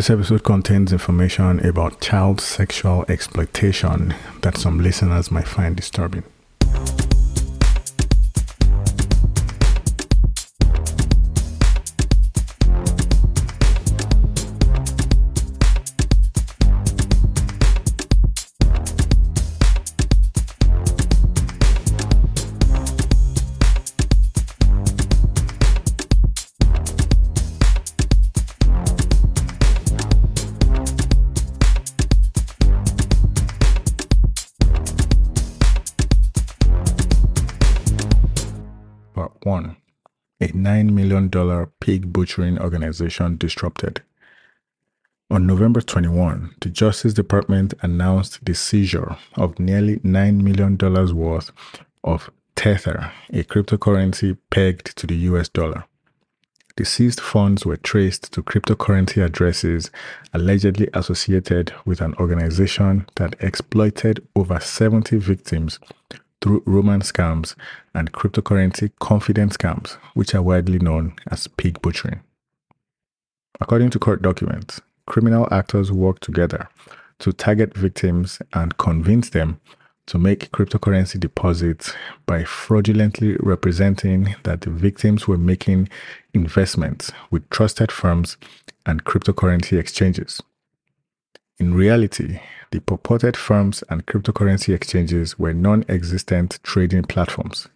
This episode contains information about child sexual exploitation that some listeners might find disturbing. $15 million pig butchering organization disrupted. On November 21, the Justice Department announced the seizure of nearly $9 million worth of Tether, a cryptocurrency pegged to the US dollar. The seized funds were traced to cryptocurrency addresses allegedly associated with an organization that exploited over 70 victims through romance scams and cryptocurrency confidence scams, which are widely known as pig butchering. According to court documents, criminal actors work together to target victims and convince them to make cryptocurrency deposits by fraudulently representing that the victims were making investments with trusted firms and cryptocurrency exchanges. In reality, the purported firms and cryptocurrency exchanges were non existent trading platforms.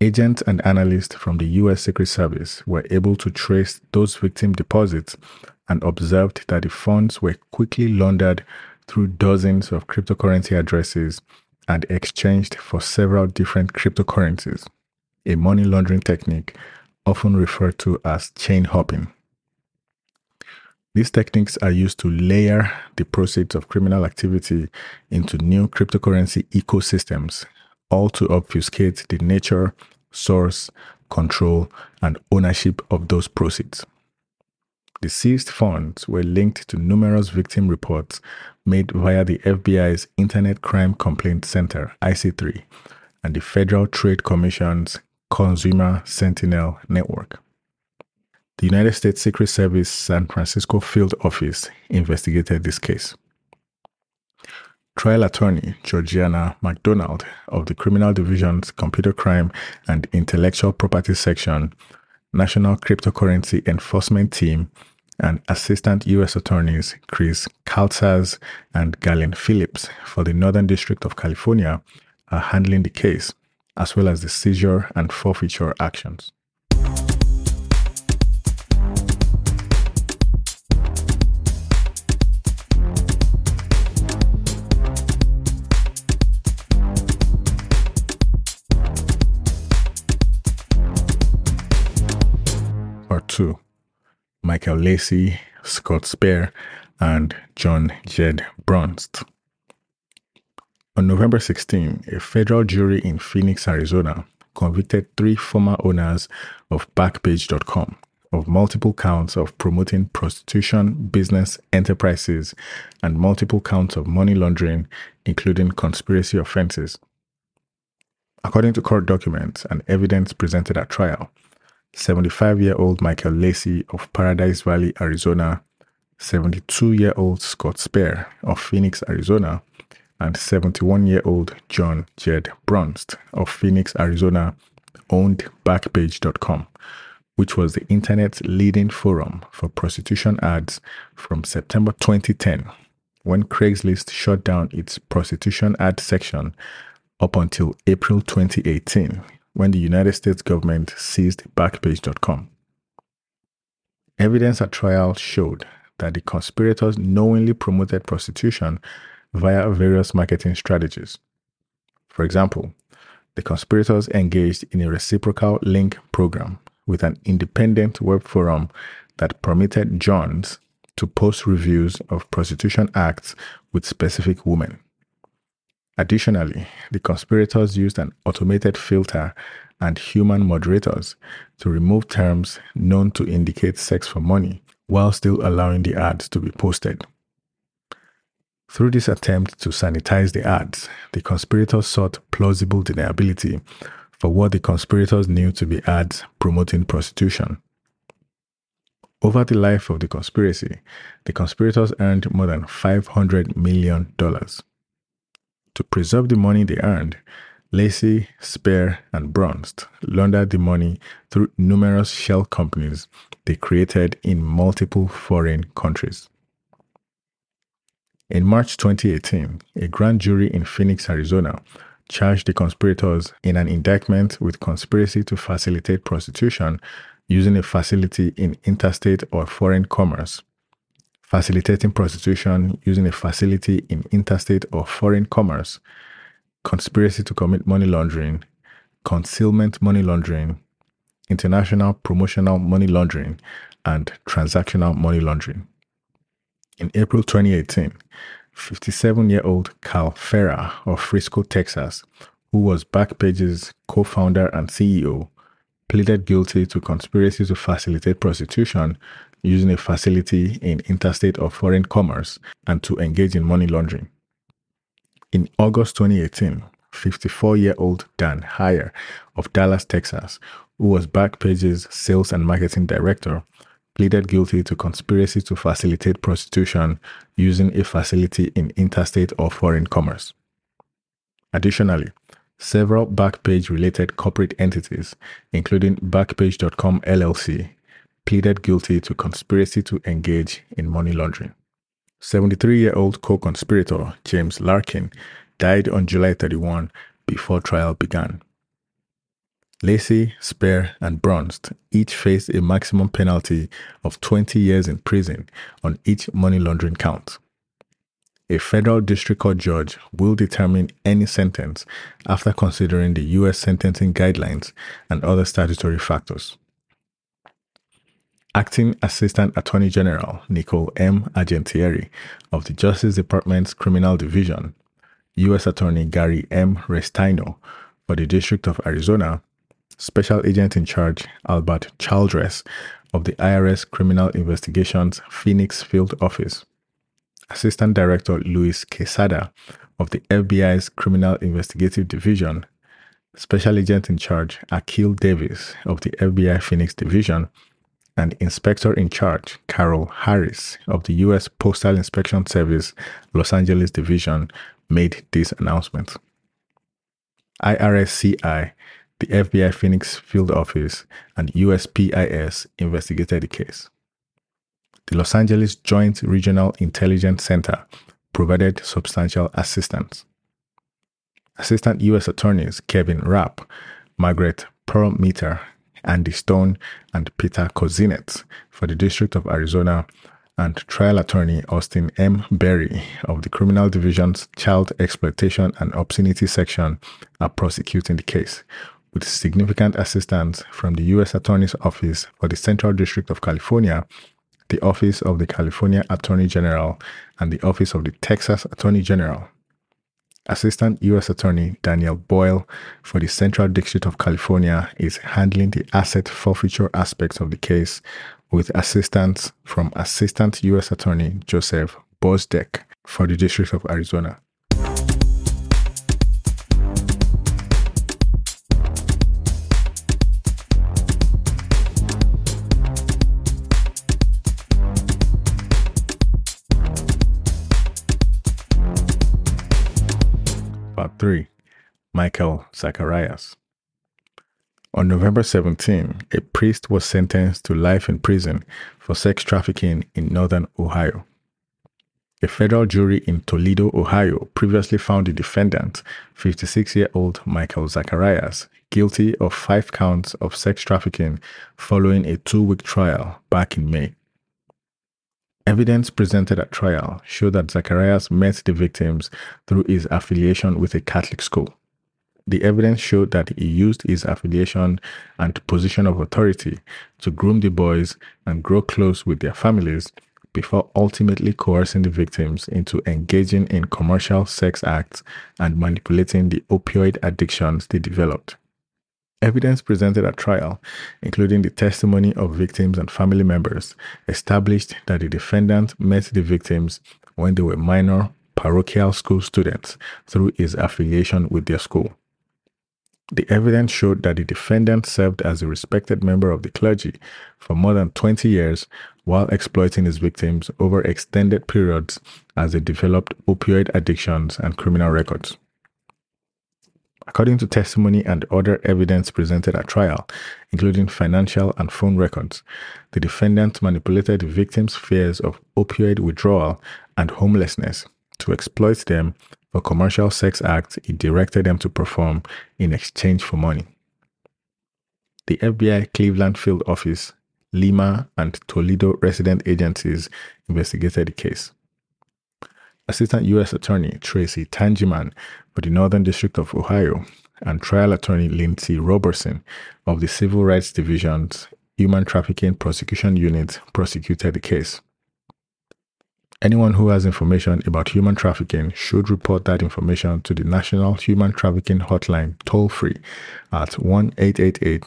Agents and analysts from the US Secret Service were able to trace those victim deposits and observed that the funds were quickly laundered through dozens of cryptocurrency addresses and exchanged for several different cryptocurrencies, a money laundering technique often referred to as chain hopping. These techniques are used to layer the proceeds of criminal activity into new cryptocurrency ecosystems, all to obfuscate the nature, source, control, and ownership of those proceeds. The seized funds were linked to numerous victim reports made via the FBI's Internet Crime Complaint Center, IC3, and the Federal Trade Commission's Consumer Sentinel Network. The United States Secret Service San Francisco Field Office investigated this case. Trial attorney Georgiana McDonald of the Criminal Division's Computer Crime and Intellectual Property Section, National Cryptocurrency Enforcement Team, and Assistant U.S. Attorneys Chris Kaltsas and Galen Phillips for the Northern District of California are handling the case, as well as the seizure and forfeiture actions. 2 Michael Lacey, Scott Spear, and John Jed Brunst. On November 16, a federal jury in Phoenix, Arizona, convicted three former owners of Backpage.com of multiple counts of promoting prostitution business enterprises and multiple counts of money laundering, including conspiracy offenses. According to court documents and evidence presented at trial, 75 year old Michael Lacey of Paradise Valley, Arizona, 72 year old Scott Spear of Phoenix, Arizona, and 71 year old John Jed Brunst of Phoenix, Arizona owned Backpage.com, which was the internet's leading forum for prostitution ads from September 2010 when Craigslist shut down its prostitution ad section up until April 2018 when the United States government seized Backpage.com. Evidence at trial showed that the conspirators knowingly promoted prostitution via various marketing strategies. For example, the conspirators engaged in a reciprocal link program with an independent web forum that permitted Johns to post reviews of prostitution acts with specific women. Additionally, the conspirators used an automated filter and human moderators to remove terms known to indicate sex for money while still allowing the ads to be posted. Through this attempt to sanitize the ads, the conspirators sought plausible deniability for what the conspirators knew to be ads promoting prostitution. Over the life of the conspiracy, the conspirators earned more than $500 million. To preserve the money they earned, Lacey, Spear, and Brunst laundered the money through numerous shell companies they created in multiple foreign countries. In March 2018, a grand jury in Phoenix, Arizona, charged the conspirators in an indictment with conspiracy to facilitate prostitution using a facility in interstate or foreign commerce, facilitating prostitution using a facility in interstate or foreign commerce, conspiracy to commit money laundering, concealment money laundering, international promotional money laundering, and transactional money laundering. In April 2018, 57 year old Carl Ferrer of Frisco, Texas, who was Backpage's co founder and CEO, pleaded guilty to conspiracy to facilitate prostitution using a facility in interstate or foreign commerce and to engage in money laundering. In August 2018, 54 year old Dan Hyer of Dallas, Texas, who was Backpage's sales and marketing director, pleaded guilty to conspiracy to facilitate prostitution using a facility in interstate or foreign commerce. Additionally, several Backpage related corporate entities, including Backpage.com LLC, pleaded guilty to conspiracy to engage in money laundering. 73 year old co conspirator James Larkin died on July 31 before trial began. Lacey, Spear, and Brunst each faced a maximum penalty of 20 years in prison on each money laundering count. A federal district court judge will determine any sentence after considering the U.S. sentencing guidelines and other statutory factors. Acting Assistant Attorney General Nicole M. Argentieri of the Justice Department's Criminal Division, U.S. Attorney Gary M. Restaino for the District of Arizona, Special Agent in Charge Albert Childress of the IRS Criminal Investigations Phoenix Field Office, Assistant Director Luis Quesada of the FBI's Criminal Investigative Division, Special Agent in Charge Akil Davis of the FBI Phoenix Division, and Inspector in Charge Carol Harris of the U.S. Postal Inspection Service Los Angeles Division made this announcement. IRSCI, the FBI Phoenix Field Office, and USPIS investigated the case. The Los Angeles Joint Regional Intelligence Center provided substantial assistance. Assistant U.S. Attorneys Kevin Rapp, Margaret Perlmutter, Andy Stone, and Peter Kozinets for the District of Arizona, and trial attorney Austin M. Berry of the Criminal Division's Child Exploitation and Obscenity Section are prosecuting the case, with significant assistance from the U.S. Attorney's Office for the Central District of California, the Office of the California Attorney General, and the Office of the Texas Attorney General. Assistant U.S. Attorney Daniel Boyle for the Central District of California is handling the asset forfeiture aspects of the case with assistance from Assistant U.S. Attorney Joseph Bozdech for the District of Arizona. 3 Michael Zacharias. On November 17, a priest was sentenced to life in prison for sex trafficking in northern Ohio. A federal jury in Toledo, Ohio previously found the defendant, 56 year old Michael Zacharias, guilty of five counts of sex trafficking following a two week trial back in May. Evidence presented at trial showed that Zacharias met the victims through his affiliation with a Catholic school. The evidence showed that he used his affiliation and position of authority to groom the boys and grow close with their families before ultimately coercing the victims into engaging in commercial sex acts and manipulating the opioid addictions they developed. Evidence presented at trial, including the testimony of victims and family members, established that the defendant met the victims when they were minor parochial school students through his affiliation with their school. The evidence showed that the defendant served as a respected member of the clergy for more than 20 years while exploiting his victims over extended periods as they developed opioid addictions and criminal records. According to testimony and other evidence presented at trial, including financial and phone records, the defendant manipulated the victims' fears of opioid withdrawal and homelessness to exploit them for commercial sex acts he directed them to perform in exchange for money. The FBI Cleveland Field Office, Lima, and Toledo resident agencies investigated the case. Assistant U.S. Attorney Tracy Tangeman for the Northern District of Ohio and Trial Attorney Lindsay Robertson of the Civil Rights Division's Human Trafficking Prosecution Unit prosecuted the case. Anyone who has information about human trafficking should report that information to the National Human Trafficking Hotline toll free at 1 888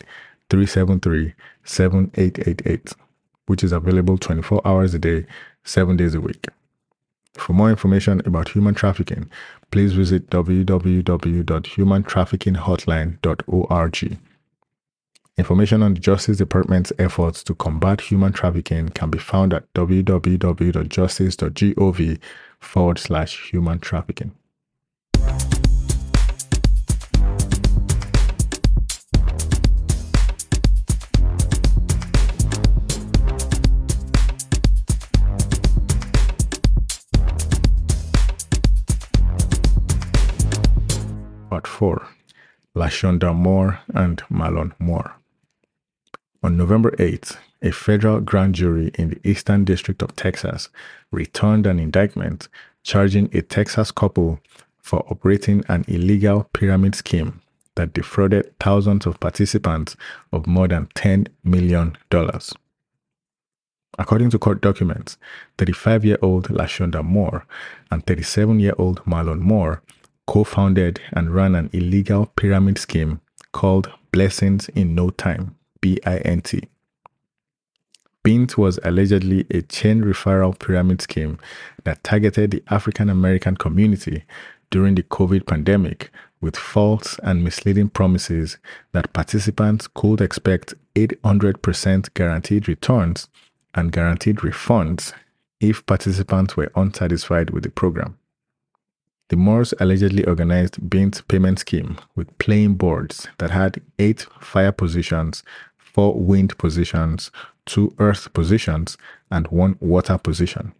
373 7888, which is available 24 hours a day, 7 days a week. For more information about human trafficking, please visit www.humantraffickinghotline.org. Information on the Justice Department's efforts to combat human trafficking can be found at www.justice.gov forward slash human trafficking. 4 LaShonda Moore and Marlon Moore. On November 8th, a federal grand jury in the Eastern District of Texas returned an indictment charging a Texas couple for operating an illegal pyramid scheme that defrauded thousands of participants of more than $10 million. According to court documents, 35 year old LaShonda Moore and 37 year old Marlon Moore co founded and ran an illegal pyramid scheme called Blessings in No Time BINT. BINT was allegedly a chain referral pyramid scheme that targeted the African American community during the COVID pandemic with false and misleading promises that participants could expect 800% guaranteed returns and guaranteed refunds if participants were unsatisfied with the program. The Moores allegedly organized Bint payment scheme with playing boards that had eight fire positions four wind positions, two earth positions, and one water position.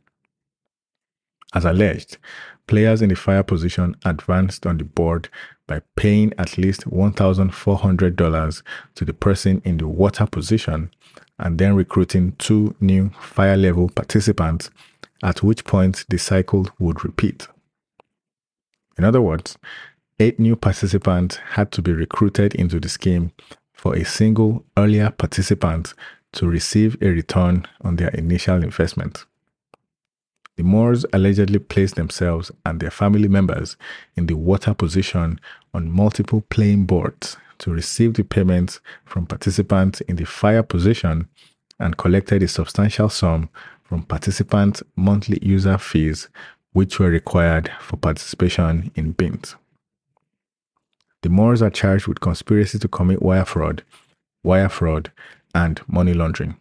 As alleged, players in the fire position advanced on the board by paying at least $1,400 to the person in the water position and then recruiting two new fire level participants, at which point the cycle would repeat. In other words, eight new participants had to be recruited into the scheme for a single earlier participant to receive a return on their initial investment. The Moores allegedly placed themselves and their family members in the water position on multiple playing boards to receive the payments from participants in the fire position and collected a substantial sum from participants' monthly user fees, which were required for participation in BINT. The Moores are charged with conspiracy to commit wire fraud, wire fraud, and money laundering.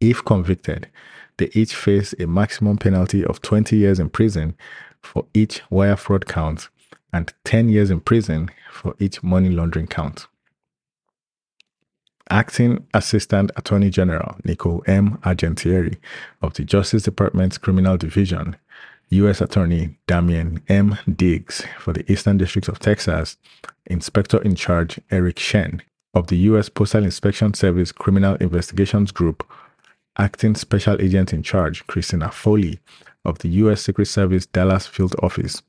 If convicted, they each face a maximum penalty of 20 years in prison for each wire fraud count and 10 years in prison for each money laundering count. Acting Assistant Attorney General Nicole M. Argentieri of the Justice Department's Criminal Division U.S. Attorney Damien M. Diggs for the Eastern District of Texas, Inspector in Charge Eric Shen of the U.S. Postal Inspection Service Criminal Investigations Group, Acting Special Agent in Charge Christina Foley of the U.S. Secret Service Dallas Field Office,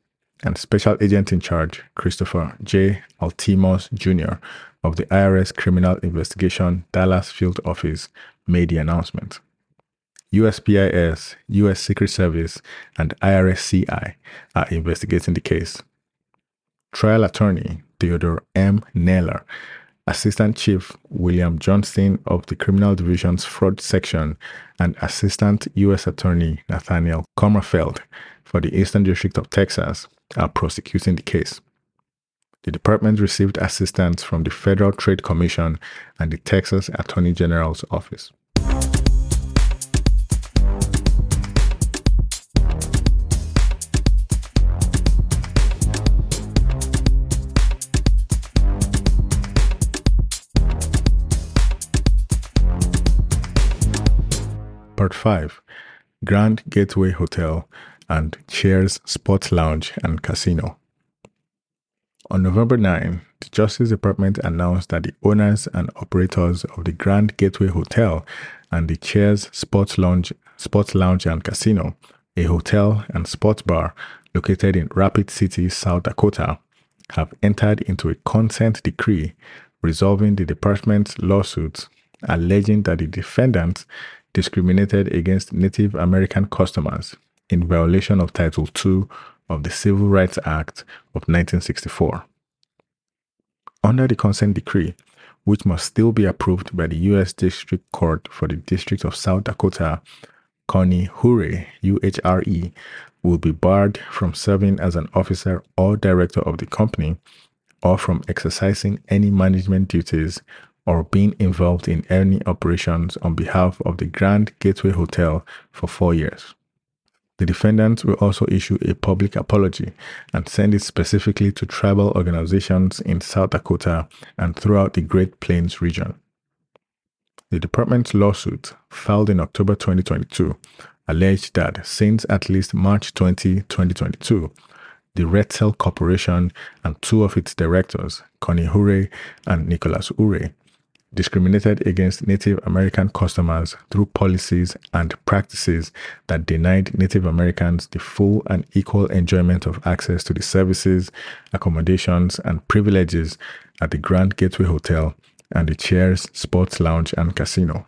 and Special Agent in Charge Christopher J. Altemus Jr. of the IRS Criminal Investigation Dallas Field Office made the announcement. USPIS, US Secret Service, and IRSCI are investigating the case. Trial attorney Theodore M. Naylor, Assistant Chief William Johnston of the Criminal Division's Fraud Section, and Assistant U.S. Attorney Nathaniel Kummerfeld for the Eastern District of Texas are prosecuting the case. The department received assistance from the Federal Trade Commission and the Texas Attorney General's office. Part 5 Grand Gateway Hotel and Cheers Sports Lounge and Casino. On November 9, the Justice Department announced that the owners and operators of the Grand Gateway Hotel and the Cheers Sports Lounge, Sports Lounge and Casino, a hotel and sports bar located in Rapid City, South Dakota, have entered into a consent decree resolving the department's lawsuits alleging that the defendants discriminated against Native American customers in violation of Title II of the Civil Rights Act of 1964. Under the consent decree, which must still be approved by the U.S. District Court for the District of South Dakota, Connie Hure, UHRE, will be barred from serving as an officer or director of the company or from exercising any management duties or being involved in any operations on behalf of the Grand Gateway Hotel for four years. The defendants will also issue a public apology and send it specifically to tribal organizations in South Dakota and throughout the Great Plains region. The department's lawsuit, filed in October 2022, alleged that since at least March 20, 2022, the Red Retsel Corporation and two of its directors, Connie Uhre and Nicholas Uhre, discriminated against Native American customers through policies and practices that denied Native Americans the full and equal enjoyment of access to the services, accommodations, and privileges at the Grand Gateway Hotel and the Cheers Sports Lounge and Casino.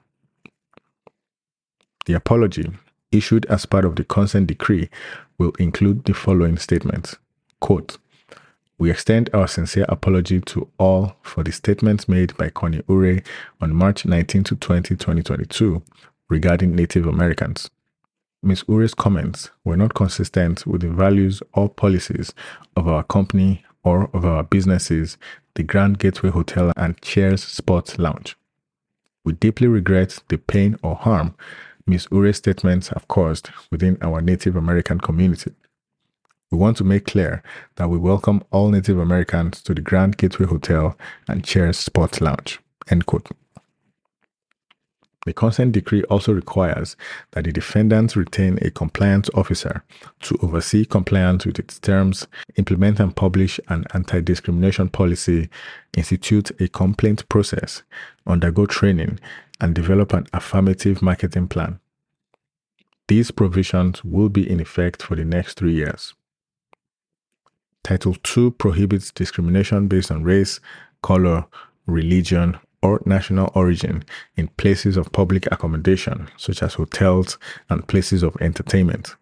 The apology, issued as part of the consent decree, will include the following statements. Quote, we extend our sincere apology to all for the statements made by Connie Uhre on March 19 to 20, 2022 regarding Native Americans. Ms. Uhre's comments were not consistent with the values or policies of our company or of our businesses, the Grand Gateway Hotel and Cheers Sports Lounge. We deeply regret the pain or harm Ms. Uhre's statements have caused within our Native American community. We want to make clear that we welcome all Native Americans to the Grand Gateway Hotel and Cheers Sports Lounge. End quote. The consent decree also requires that the defendants retain a compliance officer to oversee compliance with its terms, implement and publish an anti discrimination policy, institute a complaint process, undergo training, and develop an affirmative marketing plan. These provisions will be in effect for the next three years. Title II prohibits discrimination based on race, color, religion, or national origin in places of public accommodation, such as hotels and places of entertainment.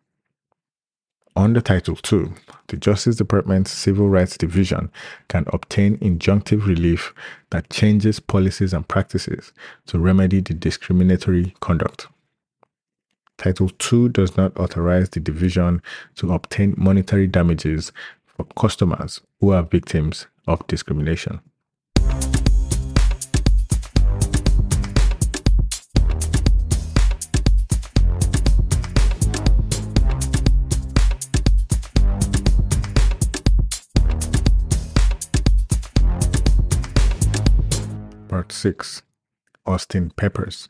Under Title II, the Justice Department's Civil Rights Division can obtain injunctive relief that changes policies and practices to remedy the discriminatory conduct. Title II does not authorize the division to obtain monetary damages customers who are victims of discrimination. Part 6 Austen Peppers.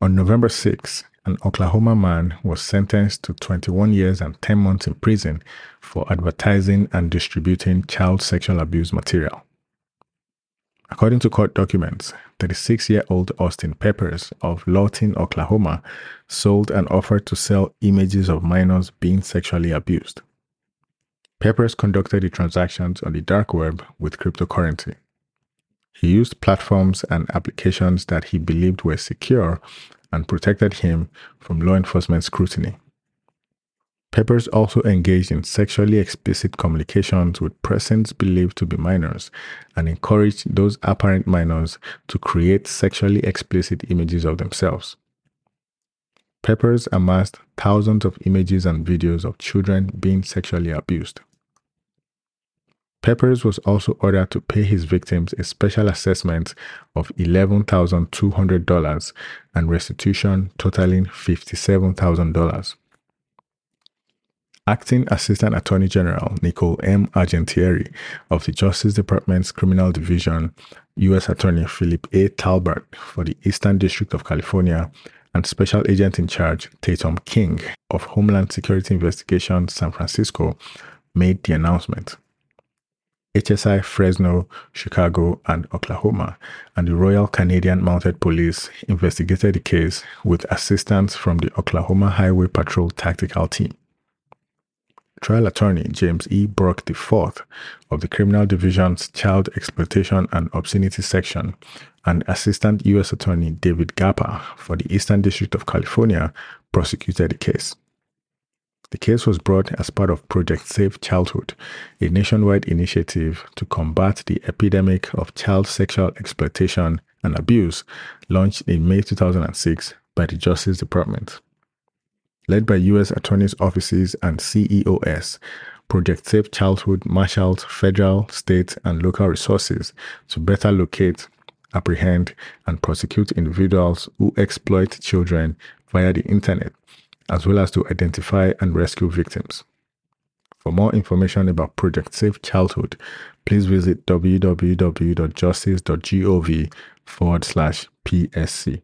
On November 6, an Oklahoma man was sentenced to 21 years and 10 months in prison for advertising and distributing child sexual abuse material. According to court documents, 36 year old Austen Peppers of Lawton, Oklahoma, sold and offered to sell images of minors being sexually abused. Peppers conducted the transactions on the dark web with cryptocurrency. He used platforms and applications that he believed were secure and protected him from law enforcement scrutiny. Peppers also engaged in sexually explicit communications with persons believed to be minors and encouraged those apparent minors to create sexually explicit images of themselves. Peppers amassed thousands of images and videos of children being sexually abused. Peppers was also ordered to pay his victims a special assessment of $11,200 and restitution totaling $57,000. Acting Assistant Attorney General Nicole M. Argentieri of the Justice Department's Criminal Division, U.S. Attorney Philip A. Talbert for the Eastern District of California, and Special Agent in Charge Tatum King of Homeland Security Investigations San Francisco made the announcement. HSI Fresno, Chicago, and Oklahoma, and the Royal Canadian Mounted Police investigated the case with assistance from the Oklahoma Highway Patrol Tactical Team. Trial attorney James E. Brock IV of the Criminal Division's Child Exploitation and Obscenity Section and Assistant U.S. Attorney David Gappa for the Eastern District of California prosecuted the case. The case was brought as part of Project Safe Childhood, a nationwide initiative to combat the epidemic of child sexual exploitation and abuse launched in May 2006 by the Justice Department. Led by U.S. Attorney's offices and CEOS, Project Safe Childhood marshaled federal, state, and local resources to better locate, apprehend, and prosecute individuals who exploit children via the internet as well as to identify and rescue victims. For more information about Project Safe Childhood, please visit www.justice.gov forward slash PSC.